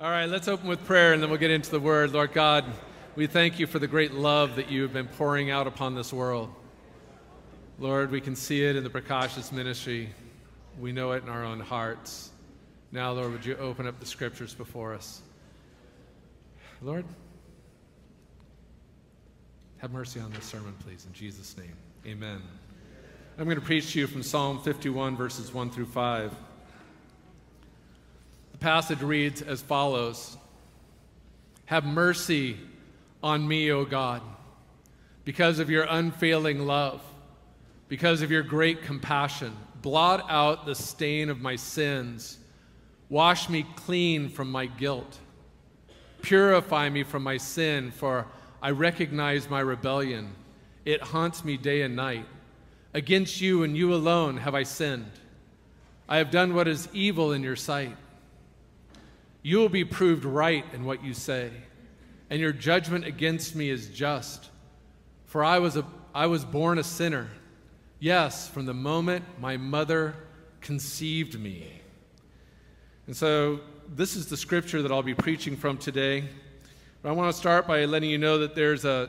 All right, let's open with prayer and then we'll get into the word. Lord God, we thank you for the great love that you have been pouring out upon this world. Lord, we can see it in the Precocious ministry. We know it in our own hearts. Now, Lord, would you open up the scriptures before us? Lord, have mercy on this sermon, please, in Jesus' name. Amen. I'm going to preach to you from Psalm 51, verses 1 through 5. The passage reads as follows Have mercy on me, O God, because of your unfailing love, because of your great compassion. Blot out the stain of my sins. Wash me clean from my guilt. Purify me from my sin, for I recognize my rebellion. It haunts me day and night. Against you and you alone have I sinned. I have done what is evil in your sight. You will be proved right in what you say, and your judgment against me is just. For I was, a, I was born a sinner. Yes, from the moment my mother conceived me. And so, this is the scripture that I'll be preaching from today. But I want to start by letting you know that there's a,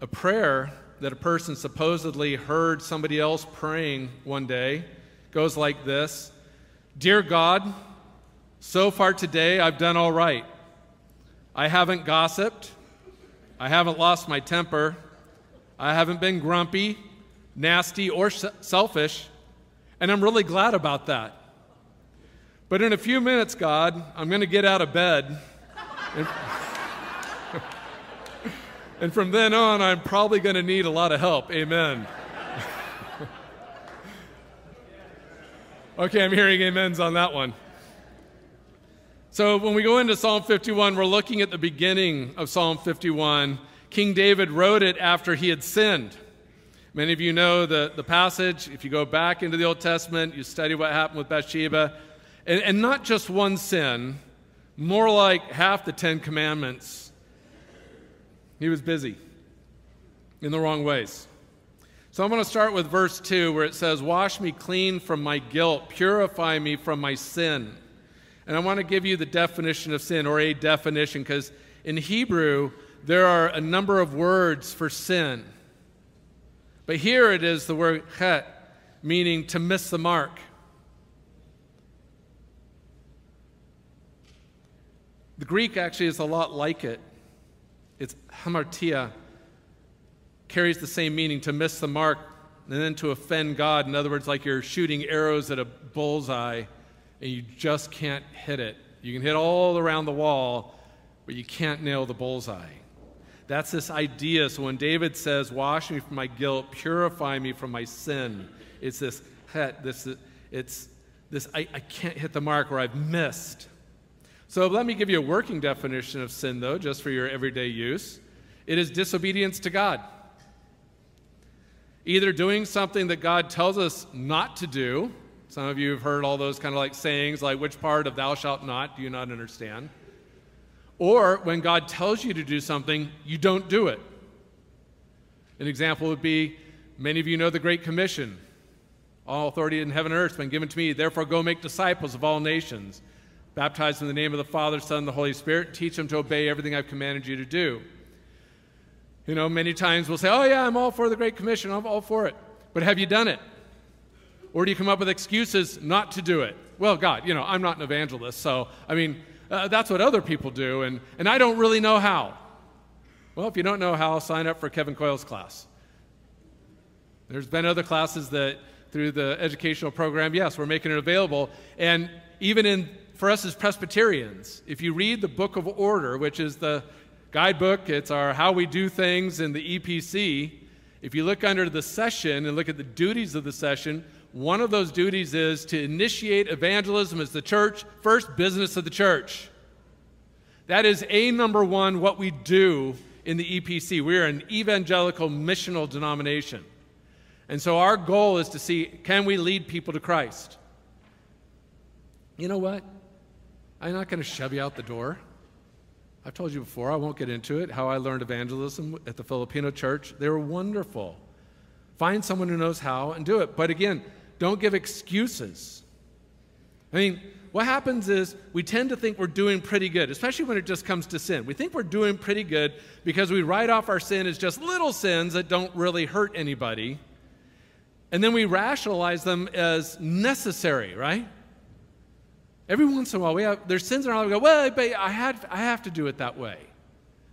a prayer that a person supposedly heard somebody else praying one day. It goes like this Dear God, so far today I've done all right. I haven't gossiped. I haven't lost my temper. I haven't been grumpy, nasty, or selfish. And I'm really glad about that. But in a few minutes, God, I'm going to get out of bed. And, and from then on, I'm probably going to need a lot of help. Amen. okay, I'm hearing amens on that one. So when we go into Psalm 51, we're looking at the beginning of Psalm 51. King David wrote it after he had sinned. Many of you know the, the passage. If you go back into the Old Testament, you study what happened with Bathsheba. And, and not just one sin, more like half the Ten Commandments. He was busy in the wrong ways. So I'm going to start with verse 2 where it says, Wash me clean from my guilt, purify me from my sin. And I want to give you the definition of sin, or a definition, because in Hebrew, there are a number of words for sin. But here it is the word chet, meaning to miss the mark. The Greek actually is a lot like it. It's hamartia, carries the same meaning to miss the mark and then to offend God. In other words, like you're shooting arrows at a bullseye and you just can't hit it. You can hit all around the wall, but you can't nail the bullseye. That's this idea. So when David says, Wash me from my guilt, purify me from my sin, it's this, this it's this, I, I can't hit the mark or I've missed. So let me give you a working definition of sin, though, just for your everyday use. It is disobedience to God. Either doing something that God tells us not to do. Some of you have heard all those kind of like sayings, like, which part of thou shalt not do you not understand? Or when God tells you to do something, you don't do it. An example would be many of you know the Great Commission. All authority in heaven and earth has been given to me. Therefore, go make disciples of all nations Baptize in the name of the Father, Son, and the Holy Spirit. Teach them to obey everything I've commanded you to do. You know, many times we'll say, Oh, yeah, I'm all for the Great Commission. I'm all for it. But have you done it? Or do you come up with excuses not to do it? Well, God, you know, I'm not an evangelist, so, I mean, uh, that's what other people do, and, and I don't really know how. Well, if you don't know how, sign up for Kevin Coyle's class. There's been other classes that, through the educational program, yes, we're making it available. And even in for us as Presbyterians, if you read the Book of Order, which is the guidebook, it's our how we do things in the EPC. If you look under the session and look at the duties of the session, one of those duties is to initiate evangelism as the church, first business of the church. That is a number one, what we do in the EPC. We are an evangelical missional denomination. And so our goal is to see can we lead people to Christ? You know what? I'm not going to shove you out the door. I've told you before, I won't get into it, how I learned evangelism at the Filipino church. They were wonderful. Find someone who knows how and do it. But again, don't give excuses. I mean, what happens is we tend to think we're doing pretty good, especially when it just comes to sin. We think we're doing pretty good because we write off our sin as just little sins that don't really hurt anybody. And then we rationalize them as necessary, right? Every once in a while, we have there's sins in our life. We go, well, I had I have to do it that way.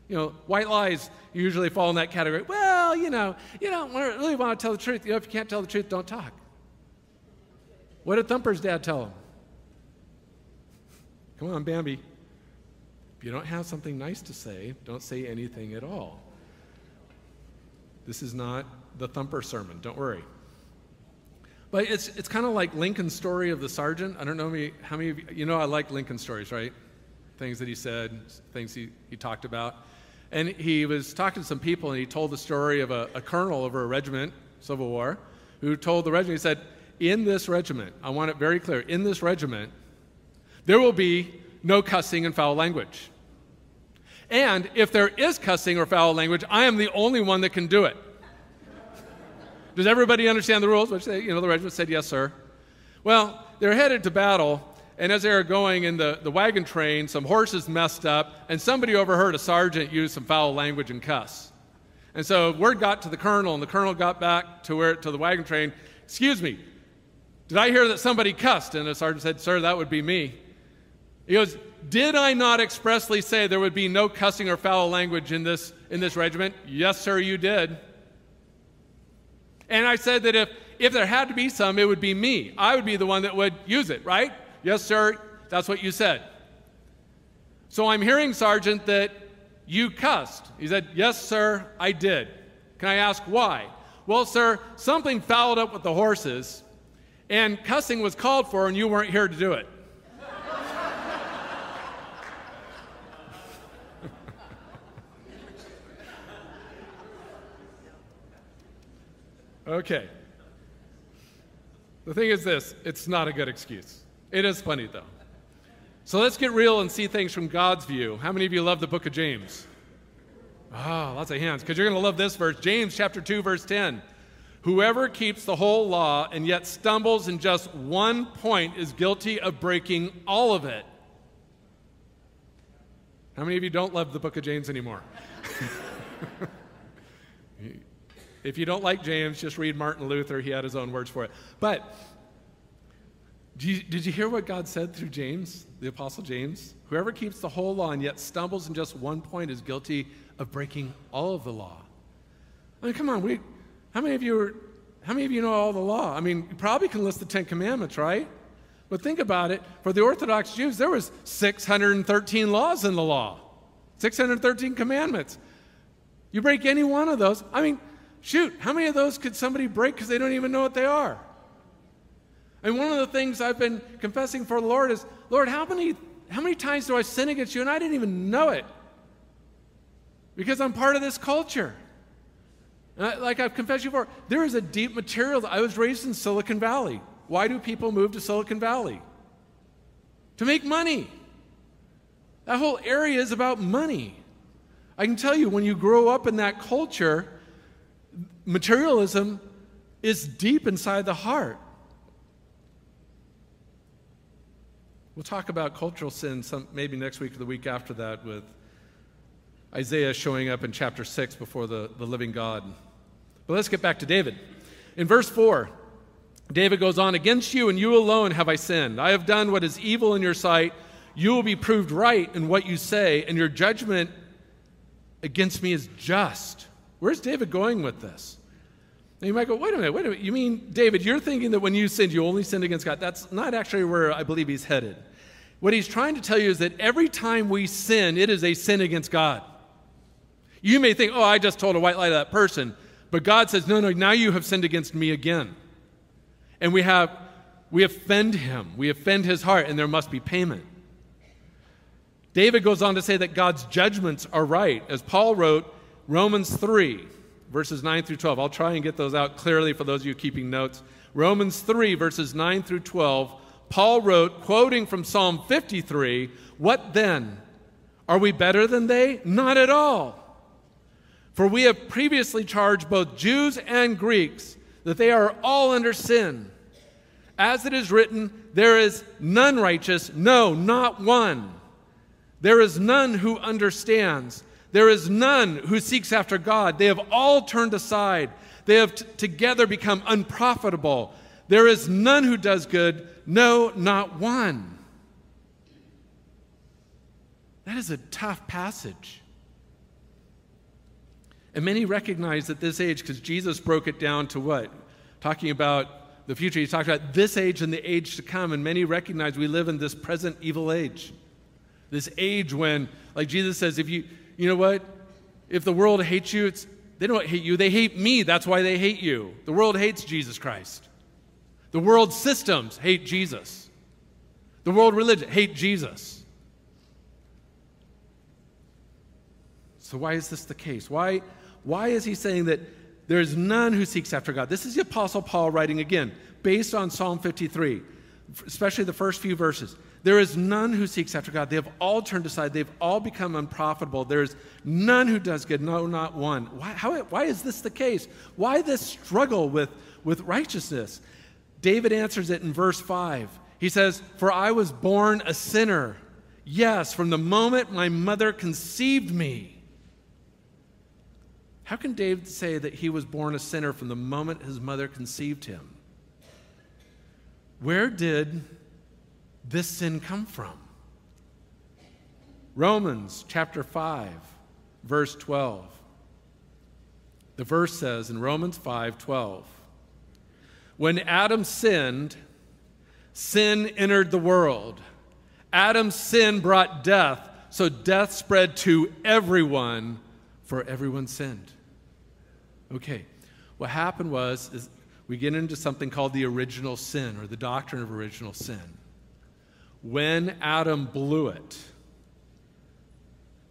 You know, white lies usually fall in that category. Well, you know, you don't really want to tell the truth. You know, if you can't tell the truth, don't talk. What did Thumper's dad tell him? Come on, Bambi. If you don't have something nice to say, don't say anything at all. This is not the Thumper sermon, don't worry. But it's, it's kind of like Lincoln's story of the sergeant. I don't know me, how many of you, you know, I like Lincoln stories, right? Things that he said, things he, he talked about. And he was talking to some people and he told the story of a, a colonel over a regiment, Civil War, who told the regiment, he said, In this regiment, I want it very clear, in this regiment, there will be no cussing and foul language. And if there is cussing or foul language, I am the only one that can do it. Does everybody understand the rules? Which they, you know, the regiment said, yes, sir. Well, they're headed to battle, and as they were going in the, the wagon train, some horses messed up, and somebody overheard a sergeant use some foul language and cuss. And so word got to the colonel, and the colonel got back to where to the wagon train. Excuse me, did I hear that somebody cussed? And the sergeant said, Sir, that would be me. He goes, Did I not expressly say there would be no cussing or foul language in this, in this regiment? Yes, sir, you did. And I said that if, if there had to be some, it would be me. I would be the one that would use it, right? Yes, sir, that's what you said. So I'm hearing, Sergeant, that you cussed. He said, Yes, sir, I did. Can I ask why? Well, sir, something fouled up with the horses, and cussing was called for, and you weren't here to do it. Okay. The thing is this it's not a good excuse. It is funny, though. So let's get real and see things from God's view. How many of you love the book of James? Ah, oh, lots of hands, because you're going to love this verse. James chapter 2, verse 10. Whoever keeps the whole law and yet stumbles in just one point is guilty of breaking all of it. How many of you don't love the book of James anymore? If you don't like James, just read Martin Luther. He had his own words for it. But did you, did you hear what God said through James, the Apostle James? Whoever keeps the whole law and yet stumbles in just one point is guilty of breaking all of the law. I mean, come on, we, how many of you are, how many of you know all the law? I mean, you probably can list the Ten Commandments, right? But think about it. For the Orthodox Jews, there was 613 laws in the law, 613 commandments. You break any one of those, I mean, Shoot, how many of those could somebody break because they don't even know what they are? And one of the things I've been confessing for the Lord is, Lord, how many, how many times do I sin against you and I didn't even know it? Because I'm part of this culture. Like I've confessed before, there is a deep material. I was raised in Silicon Valley. Why do people move to Silicon Valley? To make money. That whole area is about money. I can tell you, when you grow up in that culture, materialism is deep inside the heart. We'll talk about cultural sin some, maybe next week or the week after that with Isaiah showing up in chapter 6 before the, the living God. But let's get back to David. In verse 4, David goes on, Against you and you alone have I sinned. I have done what is evil in your sight. You will be proved right in what you say, and your judgment against me is just. Where's David going with this? And you might go, wait a minute, wait a minute. You mean, David, you're thinking that when you sinned, you only sinned against God. That's not actually where I believe he's headed. What he's trying to tell you is that every time we sin, it is a sin against God. You may think, oh, I just told a white lie to that person. But God says, no, no, now you have sinned against me again. And we have, we offend him. We offend his heart, and there must be payment. David goes on to say that God's judgments are right. As Paul wrote, Romans 3, verses 9 through 12. I'll try and get those out clearly for those of you keeping notes. Romans 3, verses 9 through 12. Paul wrote, quoting from Psalm 53, What then? Are we better than they? Not at all. For we have previously charged both Jews and Greeks that they are all under sin. As it is written, there is none righteous, no, not one. There is none who understands. There is none who seeks after God. They have all turned aside. They have t- together become unprofitable. There is none who does good, no, not one. That is a tough passage. And many recognize that this age, because Jesus broke it down to what? Talking about the future. He talked about this age and the age to come. And many recognize we live in this present evil age. This age when, like Jesus says, if you, you know what? If the world hates you, it's, they don't hate you, they hate me. That's why they hate you. The world hates Jesus Christ. The world systems hate Jesus. The world religion hate Jesus. So why is this the case? Why, why is he saying that there is none who seeks after God? This is the Apostle Paul writing again, based on Psalm 53, especially the first few verses. There is none who seeks after God. They have all turned aside. They've all become unprofitable. There is none who does good, no, not one. Why, how, why is this the case? Why this struggle with, with righteousness? David answers it in verse 5. He says, For I was born a sinner. Yes, from the moment my mother conceived me. How can David say that he was born a sinner from the moment his mother conceived him? Where did this sin come from? Romans chapter 5, verse 12. The verse says in Romans 5 12, when Adam sinned, sin entered the world. Adam's sin brought death, so death spread to everyone for everyone sinned. Okay, what happened was is we get into something called the original sin or the doctrine of original sin. When Adam blew it,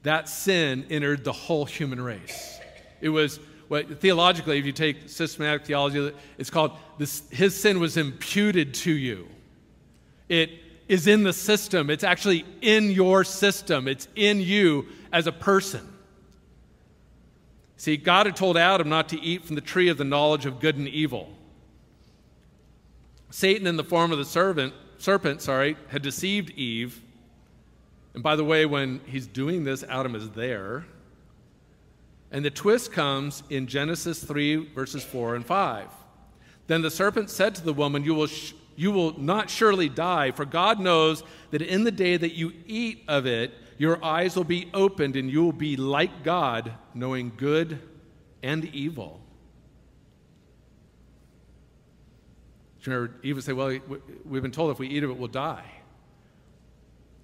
that sin entered the whole human race. It was what theologically, if you take systematic theology, it's called this, his sin was imputed to you. It is in the system. It's actually in your system. It's in you as a person. See, God had told Adam not to eat from the tree of the knowledge of good and evil. Satan, in the form of the servant, serpent, sorry, had deceived Eve. And by the way, when he's doing this, Adam is there. And the twist comes in Genesis 3, verses 4 and 5. Then the serpent said to the woman, You will, sh- you will not surely die, for God knows that in the day that you eat of it, your eyes will be opened and you will be like God, knowing good and evil. Remember, Eve would say, Well, we've been told if we eat of it, we'll die.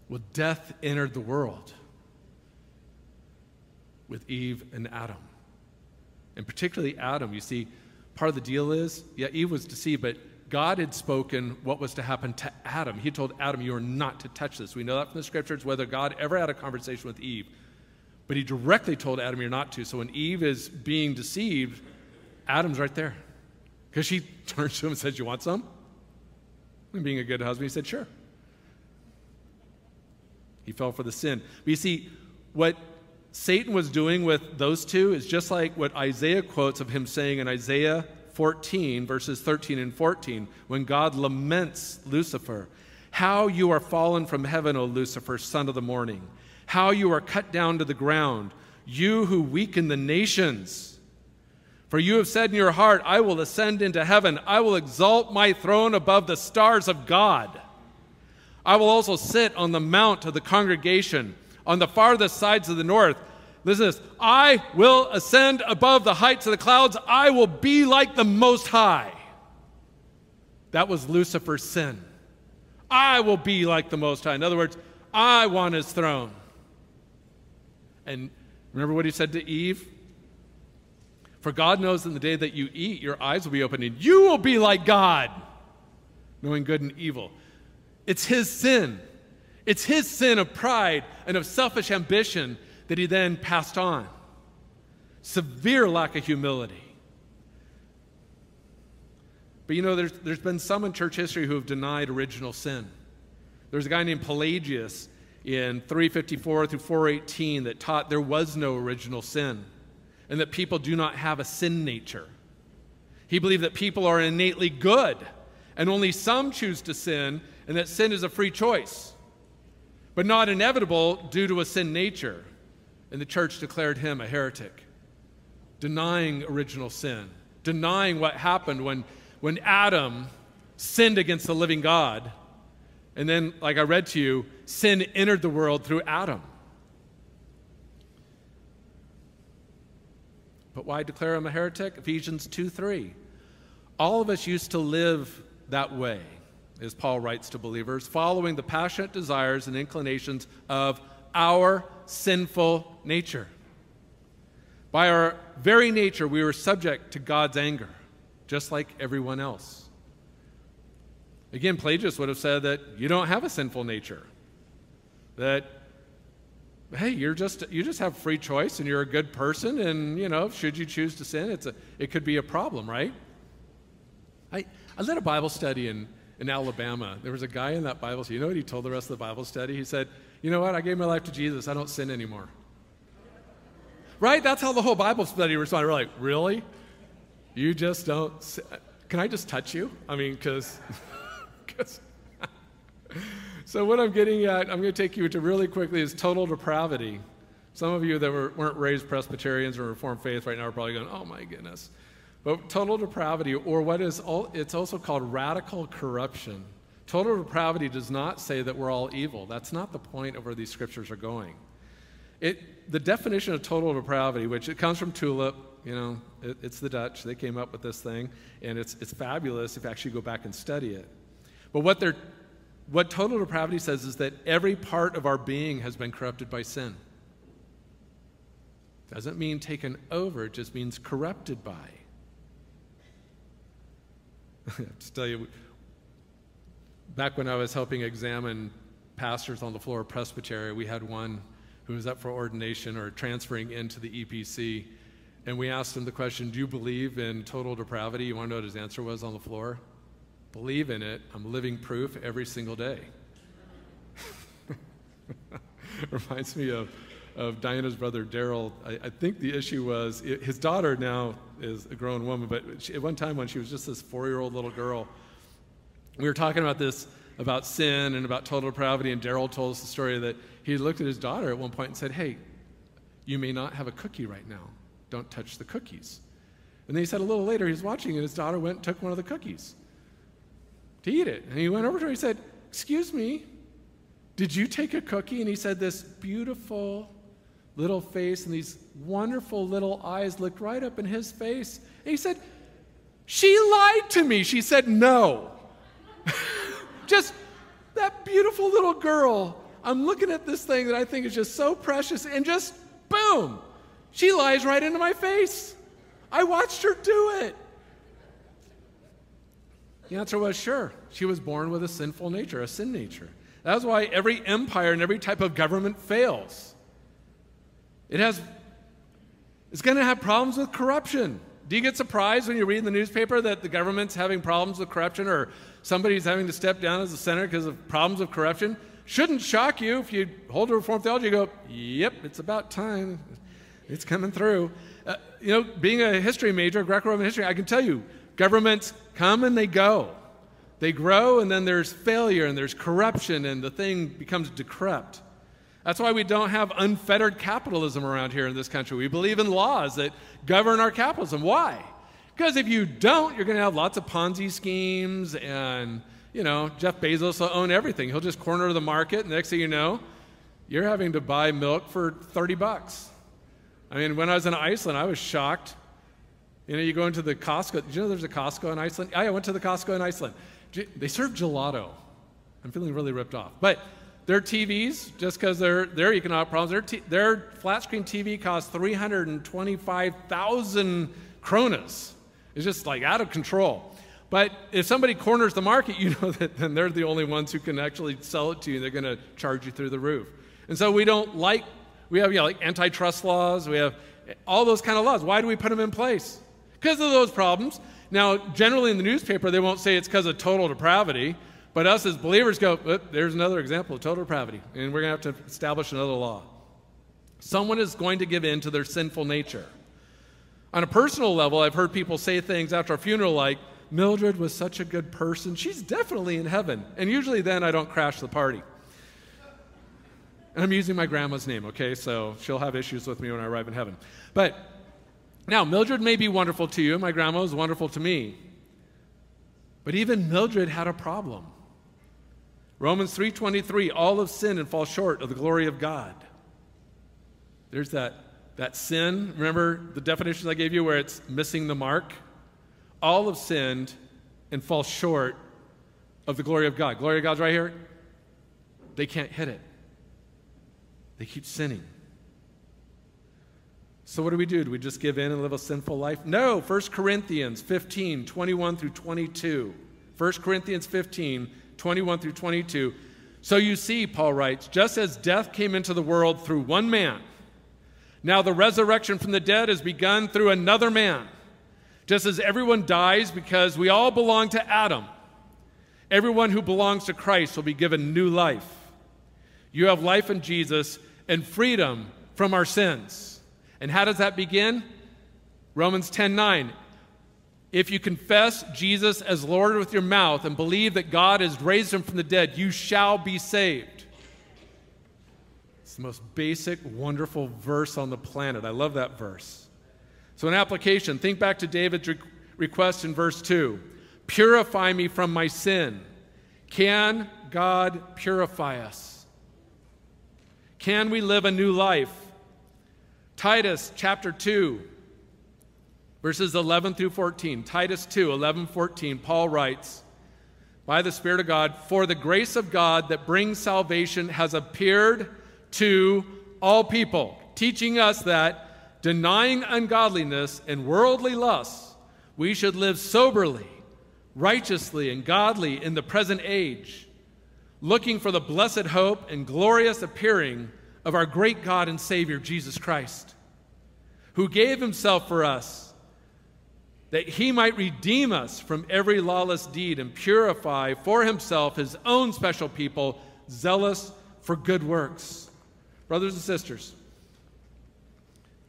Well, death entered the world with Eve and Adam. And particularly Adam, you see, part of the deal is, yeah, Eve was deceived, but God had spoken what was to happen to Adam. He told Adam, You are not to touch this. We know that from the scriptures, whether God ever had a conversation with Eve. But he directly told Adam, You're not to. So when Eve is being deceived, Adam's right there. Because she turns to him and says, You want some? And being a good husband, he said, Sure. He fell for the sin. But you see, what Satan was doing with those two is just like what Isaiah quotes of him saying in Isaiah 14, verses 13 and 14, when God laments Lucifer. How you are fallen from heaven, O Lucifer, son of the morning. How you are cut down to the ground, you who weaken the nations. For you have said in your heart, I will ascend into heaven. I will exalt my throne above the stars of God. I will also sit on the mount of the congregation on the farthest sides of the north. Listen to this I will ascend above the heights of the clouds. I will be like the Most High. That was Lucifer's sin. I will be like the Most High. In other words, I want his throne. And remember what he said to Eve? For God knows in the day that you eat, your eyes will be opened, and you will be like God, knowing good and evil. It's his sin. It's his sin of pride and of selfish ambition that he then passed on. Severe lack of humility. But you know, there's, there's been some in church history who have denied original sin. There's a guy named Pelagius in 354 through 418 that taught there was no original sin and that people do not have a sin nature. He believed that people are innately good and only some choose to sin, and that sin is a free choice, but not inevitable due to a sin nature. And the church declared him a heretic, denying original sin, denying what happened when, when Adam sinned against the living God. And then, like I read to you, sin entered the world through Adam. But why declare him a heretic? Ephesians 2 3. All of us used to live that way, as Paul writes to believers, following the passionate desires and inclinations of our sinful nature. By our very nature, we were subject to God's anger, just like everyone else. Again, Pelagius would have said that you don't have a sinful nature. That, hey, you're just, you just have free choice and you're a good person, and, you know, should you choose to sin, it's a, it could be a problem, right? I, I led a Bible study in, in Alabama. There was a guy in that Bible study. You know what he told the rest of the Bible study? He said, You know what? I gave my life to Jesus. I don't sin anymore. Right? That's how the whole Bible study responded. We're like, Really? You just don't. Sin? Can I just touch you? I mean, because. so, what I'm getting at, I'm going to take you to really quickly is total depravity. Some of you that were, weren't raised Presbyterians or Reformed faith right now are probably going, oh my goodness. But total depravity, or what is, all, it's also called radical corruption. Total depravity does not say that we're all evil. That's not the point of where these scriptures are going. It, the definition of total depravity, which it comes from Tulip, you know, it, it's the Dutch. They came up with this thing, and it's, it's fabulous if you actually go back and study it. But what, they're, what total depravity says is that every part of our being has been corrupted by sin. Doesn't mean taken over, it just means corrupted by. I have to tell you, back when I was helping examine pastors on the floor of Presbytery, we had one who was up for ordination or transferring into the EPC. And we asked him the question, Do you believe in total depravity? You want to know what his answer was on the floor? Believe in it. I'm living proof every single day. Reminds me of, of Diana's brother Daryl. I, I, think the issue was his daughter now is a grown woman, but she, at one time when she was just this four year old little girl, we were talking about this about sin and about total depravity, and Daryl told us the story that he looked at his daughter at one point and said, Hey, you may not have a cookie right now. Don't touch the cookies. And then he said a little later, he was watching, and his daughter went and took one of the cookies to eat it. And he went over to her and said, Excuse me, did you take a cookie? And he said, This beautiful little face and these wonderful little eyes looked right up in his face. And he said, She lied to me. She said, No. Just that beautiful little girl. I'm looking at this thing that I think is just so precious, and just boom, she lies right into my face. I watched her do it. The answer was sure. She was born with a sinful nature, a sin nature. That's why every empire and every type of government fails. It has it's going to have problems with corruption. Do you get surprised when you read in the newspaper that the government's having problems with corruption or somebody's having to step down as a senator because of problems of corruption? Shouldn't shock you if you hold a reform theology, you go, yep, it's about time. It's coming through. Uh, you know, being a history major, Greco Roman history, I can tell you, Governments come and they go. They grow, and then there's failure, and there's corruption, and the thing becomes decrepit. That's why we don't have unfettered capitalism around here in this country. We believe in laws that govern our capitalism. Why? Because if you don't, you're going to have lots of Ponzi schemes, and you know Jeff Bezos will own everything. He'll just corner the market, and the next thing you know, you're having to buy milk for 30 bucks. I mean, when I was in Iceland, I was shocked you know, you go into the Costco. Did you know there's a Costco in Iceland? I went to the Costco in Iceland. They serve gelato. I'm feeling really ripped off. But their TVs, just because they're their economic problems, their, t- their flat screen TV costs 325,000 kronas. It's just like out of control. But if somebody corners the market, you know that then they're the only ones who can actually sell it to you. They're going to charge you through the roof. And so we don't like, we have you know, like antitrust laws, we have all those kind of laws. Why do we put them in place? because of those problems. Now, generally in the newspaper, they won't say it's because of total depravity, but us as believers go, there's another example of total depravity, and we're going to have to establish another law. Someone is going to give in to their sinful nature. On a personal level, I've heard people say things after a funeral like, Mildred was such a good person. She's definitely in heaven. And usually then I don't crash the party. And I'm using my grandma's name, okay? So she'll have issues with me when I arrive in heaven. But now, Mildred may be wonderful to you. My grandma was wonderful to me. But even Mildred had a problem. Romans 3:23, all have sinned and fall short of the glory of God. There's that, that sin. Remember the definitions I gave you where it's missing the mark? All have sinned and fall short of the glory of God. Glory of God's right here. They can't hit it. They keep sinning. So, what do we do? Do we just give in and live a sinful life? No. 1 Corinthians 15, 21 through 22. 1 Corinthians 15, 21 through 22. So you see, Paul writes, just as death came into the world through one man, now the resurrection from the dead has begun through another man. Just as everyone dies because we all belong to Adam, everyone who belongs to Christ will be given new life. You have life in Jesus and freedom from our sins. And how does that begin? Romans 10 9. If you confess Jesus as Lord with your mouth and believe that God has raised him from the dead, you shall be saved. It's the most basic, wonderful verse on the planet. I love that verse. So, an application think back to David's re- request in verse 2 Purify me from my sin. Can God purify us? Can we live a new life? Titus chapter 2, verses 11 through 14. Titus 2, 11, 14. Paul writes, by the Spirit of God, for the grace of God that brings salvation has appeared to all people, teaching us that denying ungodliness and worldly lusts, we should live soberly, righteously, and godly in the present age, looking for the blessed hope and glorious appearing of our great God and Savior, Jesus Christ, who gave himself for us that he might redeem us from every lawless deed and purify for himself his own special people, zealous for good works. Brothers and sisters,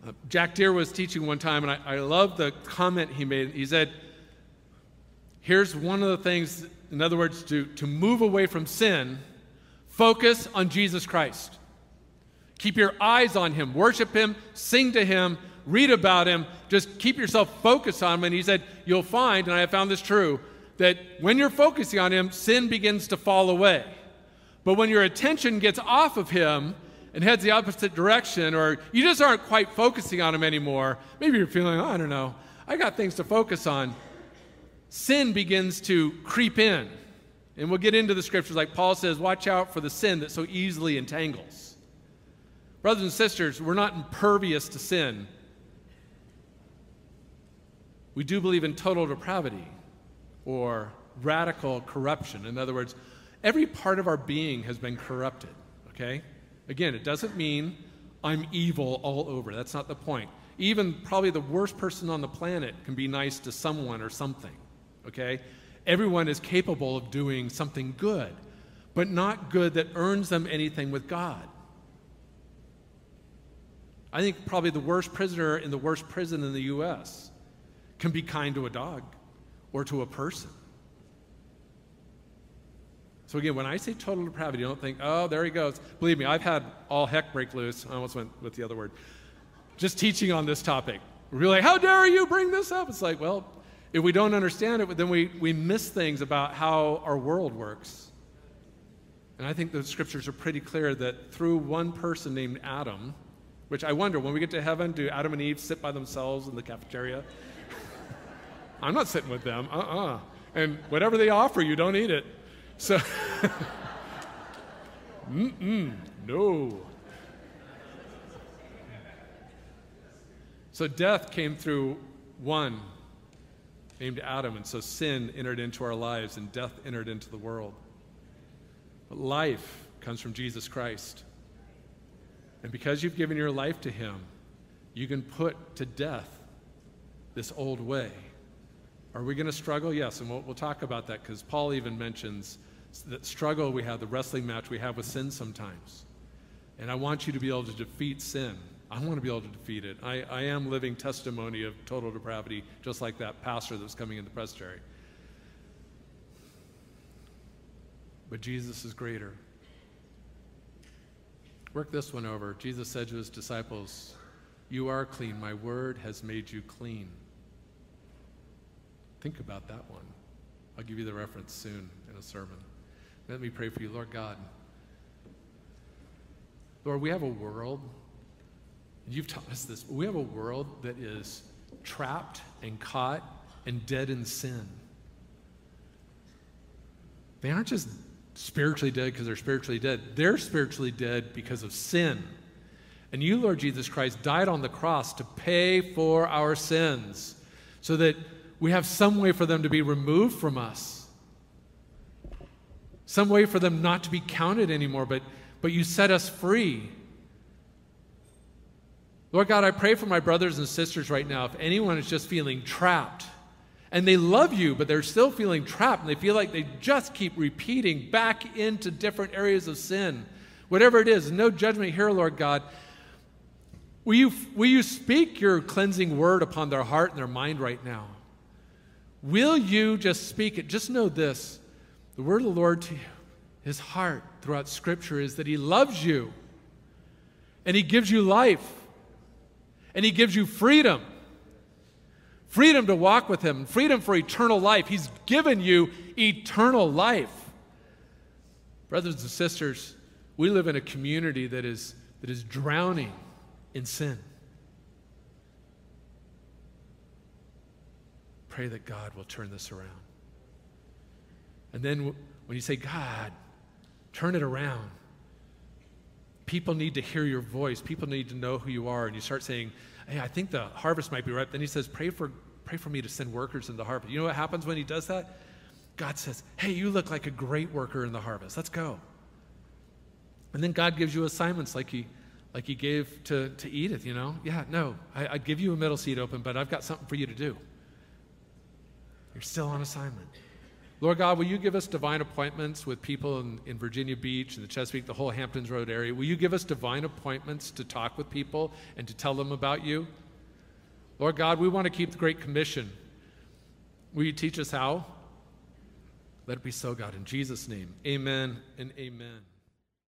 uh, Jack Deere was teaching one time, and I, I love the comment he made. He said, Here's one of the things, in other words, to, to move away from sin, focus on Jesus Christ. Keep your eyes on him, worship him, sing to him, read about him. Just keep yourself focused on him. And he said, You'll find, and I have found this true, that when you're focusing on him, sin begins to fall away. But when your attention gets off of him and heads the opposite direction, or you just aren't quite focusing on him anymore, maybe you're feeling, oh, I don't know, I got things to focus on, sin begins to creep in. And we'll get into the scriptures like Paul says, watch out for the sin that so easily entangles. Brothers and sisters, we're not impervious to sin. We do believe in total depravity or radical corruption. In other words, every part of our being has been corrupted, okay? Again, it doesn't mean I'm evil all over. That's not the point. Even probably the worst person on the planet can be nice to someone or something, okay? Everyone is capable of doing something good, but not good that earns them anything with God. I think probably the worst prisoner in the worst prison in the U.S. can be kind to a dog or to a person. So, again, when I say total depravity, don't think, oh, there he goes. Believe me, I've had all heck break loose. I almost went with the other word. Just teaching on this topic. We're like, how dare you bring this up? It's like, well, if we don't understand it, then we, we miss things about how our world works. And I think the scriptures are pretty clear that through one person named Adam, which I wonder, when we get to heaven, do Adam and Eve sit by themselves in the cafeteria? I'm not sitting with them. Uh uh-uh. uh And whatever they offer you, don't eat it. So, mm no. So death came through one named Adam, and so sin entered into our lives and death entered into the world. But life comes from Jesus Christ. And because you've given your life to Him, you can put to death this old way. Are we going to struggle? Yes, and we'll, we'll talk about that because Paul even mentions that struggle we have, the wrestling match we have with sin sometimes. And I want you to be able to defeat sin. I want to be able to defeat it. I, I am living testimony of total depravity, just like that pastor that was coming in the presbytery. But Jesus is greater. Work this one over. Jesus said to his disciples, You are clean. My word has made you clean. Think about that one. I'll give you the reference soon in a sermon. Let me pray for you, Lord God. Lord, we have a world, you've taught us this, we have a world that is trapped and caught and dead in sin. They aren't just spiritually dead because they're spiritually dead, they're spiritually dead because of sin. And you, Lord Jesus Christ, died on the cross to pay for our sins so that we have some way for them to be removed from us, some way for them not to be counted anymore, but, but you set us free. Lord God, I pray for my brothers and sisters right now. If anyone is just feeling trapped, and they love you, but they're still feeling trapped, and they feel like they just keep repeating back into different areas of sin, whatever it is, no judgment here, Lord God. Will you, will you speak your cleansing word upon their heart and their mind right now? Will you just speak it? Just know this the word of the Lord to you, his heart throughout Scripture is that he loves you and he gives you life and he gives you freedom. Freedom to walk with him, freedom for eternal life. He's given you eternal life. Brothers and sisters, we live in a community that is, that is drowning in sin. Pray that God will turn this around. And then when you say, God, turn it around, people need to hear your voice. People need to know who you are. And you start saying, hey, I think the harvest might be ripe. Then he says, pray for, pray for me to send workers in the harvest. You know what happens when he does that? God says, hey, you look like a great worker in the harvest. Let's go. And then God gives you assignments like he, like he gave to, to Edith, you know? Yeah, no, I, I'd give you a middle seat open, but I've got something for you to do. You're still on assignment. Lord God, will you give us divine appointments with people in, in, Virginia Beach and the Chesapeake, the whole Hampton Roads area? Will you give us divine appointments to talk with people and to tell them about you? Lord God, we want to keep the Great Commission. Will you teach us how? Let it be so, God. In Jesus' name, amen and amen.